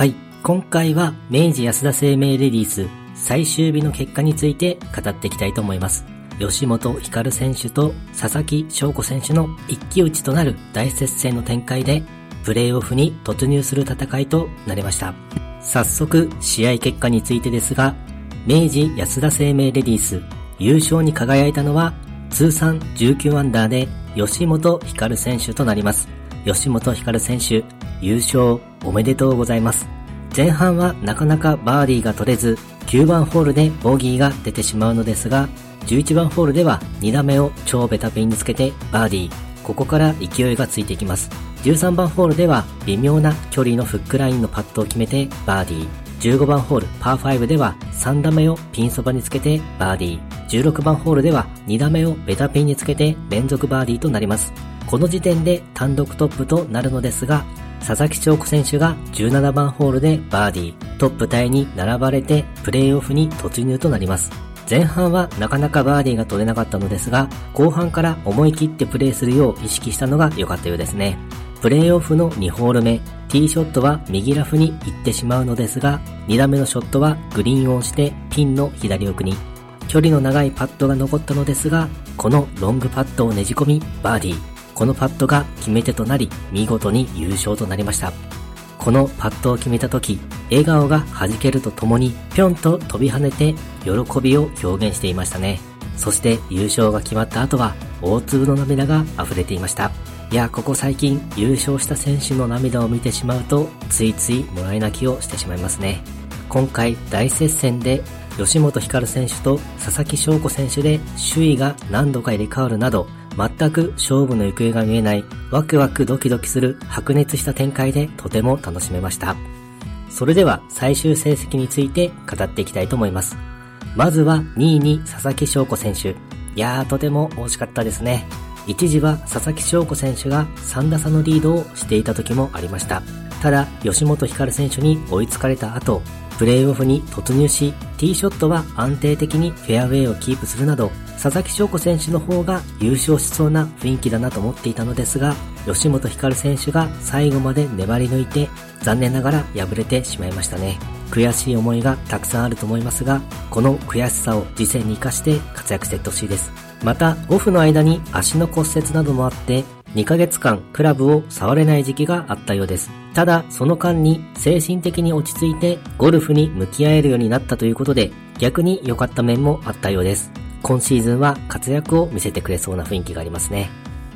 はい、今回は明治安田生命レディース最終日の結果について語っていきたいと思います。吉本ひかる選手と佐々木翔子選手の一騎打ちとなる大接戦の展開で、プレーオフに突入する戦いとなりました。早速、試合結果についてですが、明治安田生命レディース優勝に輝いたのは通算19アンダーで吉本ひかる選手となります。吉本ひかる選手、優勝おめでとうございます。前半はなかなかバーディーが取れず、9番ホールでボギーが出てしまうのですが、11番ホールでは2打目を超ベタピンにつけてバーディー。ここから勢いがついていきます。13番ホールでは微妙な距離のフックラインのパットを決めてバーディー。15番ホールパー5では3打目をピンそばにつけてバーディー。16番ホールでは2打目をベタピンにつけて連続バーディーとなります。この時点で単独トップとなるのですが、佐々木翔子選手が17番ホールでバーディー、トップタイに並ばれてプレーオフに突入となります。前半はなかなかバーディーが取れなかったのですが、後半から思い切ってプレーするよう意識したのが良かったようですね。プレーオフの2ホール目、ティーショットは右ラフに行ってしまうのですが、2打目のショットはグリーンオンしてピンの左奥に。距離の長いパットが残ったのですが、このロングパットをねじ込み、バーディー。このパットが決め手となり、見事に優勝となりました。このパットを決めた時、笑顔が弾けるとともに、ぴょんと飛び跳ねて、喜びを表現していましたね。そして優勝が決まった後は、大粒の涙が溢れていました。いや、ここ最近優勝した選手の涙を見てしまうと、ついついもらい泣きをしてしまいますね。今回大接戦で、吉本ひかる選手と佐々木翔子選手で首位が何度か入れ替わるなど、全く勝負の行方が見えないワクワクドキドキする白熱した展開でとても楽しめました。それでは最終成績について語っていきたいと思います。まずは2位に佐々木翔子選手。いやーとても惜しかったですね。一時は佐々木翔子選手が3打差のリードをしていた時もありました。ただ、吉本ひかる選手に追いつかれた後、プレーオフに突入し、ティーショットは安定的にフェアウェイをキープするなど、佐々木翔子選手の方が優勝しそうな雰囲気だなと思っていたのですが、吉本ひかる選手が最後まで粘り抜いて、残念ながら敗れてしまいましたね。悔しい思いがたくさんあると思いますが、この悔しさを次戦に活かして活躍していってほしいです。また、オフの間に足の骨折などもあって、2ヶ月間クラブを触れない時期があったようです。ただ、その間に精神的に落ち着いてゴルフに向き合えるようになったということで、逆に良かった面もあったようです。今シーズンは活躍を見せてくれそうな雰囲気がありますね。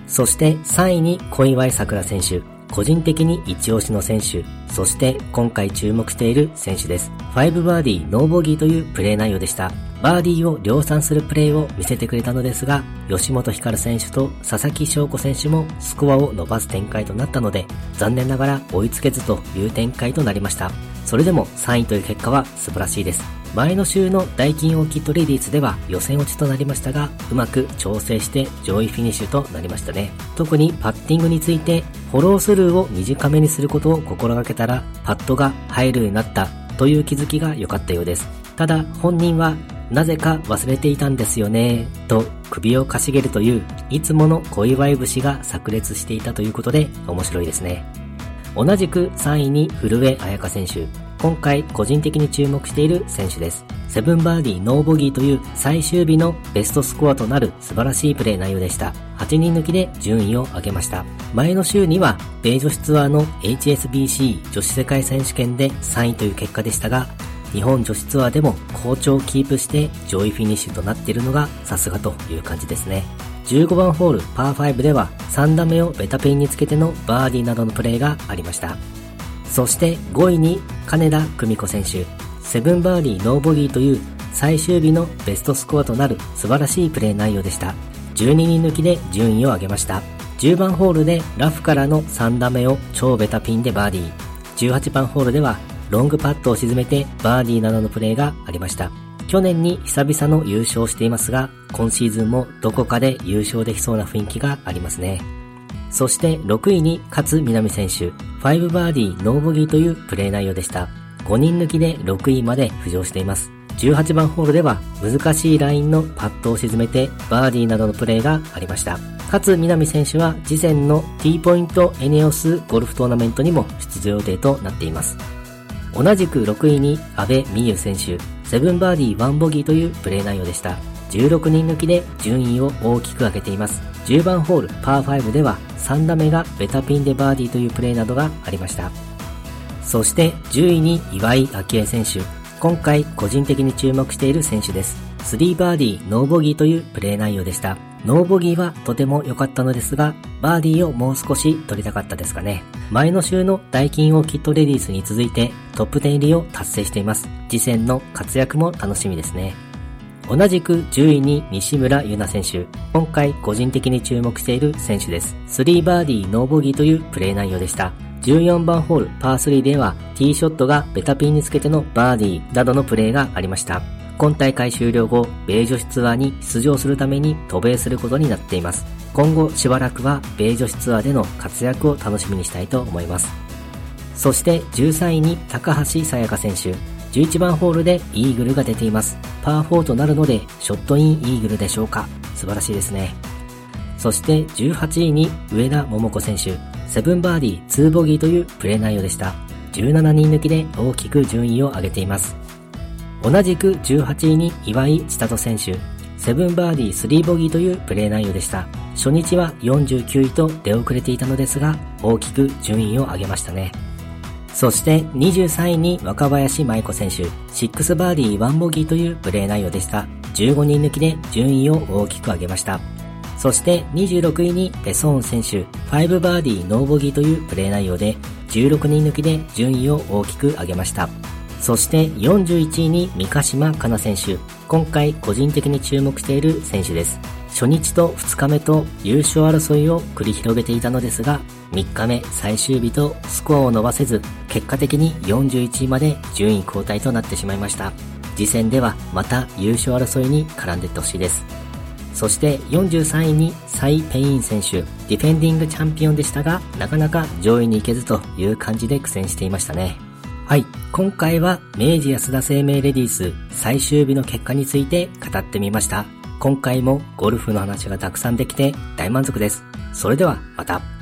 そして3位に小祝さくら選手。個人的に一押しの選手、そして今回注目している選手です。5バーディー、ノーボギーというプレー内容でした。バーディーを量産するプレーを見せてくれたのですが、吉本ひかる選手と佐々木翔子選手もスコアを伸ばす展開となったので、残念ながら追いつけずという展開となりました。それでも3位という結果は素晴らしいです。前の週のダイキンオーキッドレディースでは予選落ちとなりましたが、うまく調整して上位フィニッシュとなりましたね。特にパッティングについて、フォロースルーを短めにすることを心がけたら、パットが入るようになったという気づきが良かったようです。ただ、本人は、なぜか忘れていたんですよね、と首をかしげるという、いつもの小祝節が炸裂していたということで面白いですね。同じく3位に古江彩佳選手。今回個人的に注目している選手です。セブンバーディーノーボギーという最終日のベストスコアとなる素晴らしいプレー内容でした。8人抜きで順位を上げました。前の週には、米女子ツアーの HSBC 女子世界選手権で3位という結果でしたが、日本女子ツアーでも好調をキープして上位フィニッシュとなっているのがさすがという感じですね。15番ホールパー5では3打目をベタピンにつけてのバーディーなどのプレーがありました。そして5位に金田久美子選手、セブンバーディーノーボギーという最終日のベストスコアとなる素晴らしいプレー内容でした。12人抜きで順位を上げました。10番ホールでラフからの3打目を超ベタピンでバーディー。18番ホールではロングパットを沈めてバーディーなどのプレーがありました。去年に久々の優勝していますが、今シーズンもどこかで優勝できそうな雰囲気がありますね。そして6位に勝南選手、5バーディーノーボギーというプレー内容でした。5人抜きで6位まで浮上しています。18番ホールでは難しいラインのパットを沈めてバーディーなどのプレーがありました。勝南選手は次戦の T ポイントエネオスゴルフトーナメントにも出場予定となっています。同じく6位に阿部美優選手、7バーディー1ボギーというプレー内容でした。16人抜きで順位を大きく上げています。10番ホールパー5では3打目がベタピンでバーディーというプレーなどがありました。そして10位に岩井明恵選手。今回個人的に注目している選手です。3バーディーノーボギーというプレー内容でした。ノーボギーはとても良かったのですが、バーディーをもう少し取りたかったですかね。前の週のダイキンオーキッドレディースに続いてトップ10入りを達成しています。次戦の活躍も楽しみですね。同じく10位に西村優奈選手。今回個人的に注目している選手です。3バーディーノーボギーというプレー内容でした。14番ホールパー3ではティーショットがベタピンにつけてのバーディーなどのプレーがありました。今大会終了後、米女子ツアーに出場するために渡米することになっています。今後しばらくは米女子ツアーでの活躍を楽しみにしたいと思います。そして13位に高橋沙也加選手。11番ホールでイーグルが出ています。パー4となるので、ショットインイーグルでしょうか。素晴らしいですね。そして18位に上田桃子選手。7バーディー2ボギーというプレー内容でした。17人抜きで大きく順位を上げています。同じく18位に岩井千里選手。7バーディー3ボギーというプレー内容でした。初日は49位と出遅れていたのですが、大きく順位を上げましたね。そして23位に若林舞子選手、6バーディー1ボギーというプレー内容でした。15人抜きで順位を大きく上げました。そして26位にペソーン選手、5バーディーノーボギーというプレー内容で、16人抜きで順位を大きく上げました。そして41位に三ヶ島かな選手。今回個人的に注目している選手です。初日と2日目と優勝争いを繰り広げていたのですが、3日目最終日とスコアを伸ばせず、結果的に41位まで順位後退となってしまいました。次戦ではまた優勝争いに絡んでいってほしいです。そして43位にサイ・ペイイン選手、ディフェンディングチャンピオンでしたが、なかなか上位に行けずという感じで苦戦していましたね。はい。今回は明治安田生命レディース最終日の結果について語ってみました。今回もゴルフの話がたくさんできて大満足です。それではまた。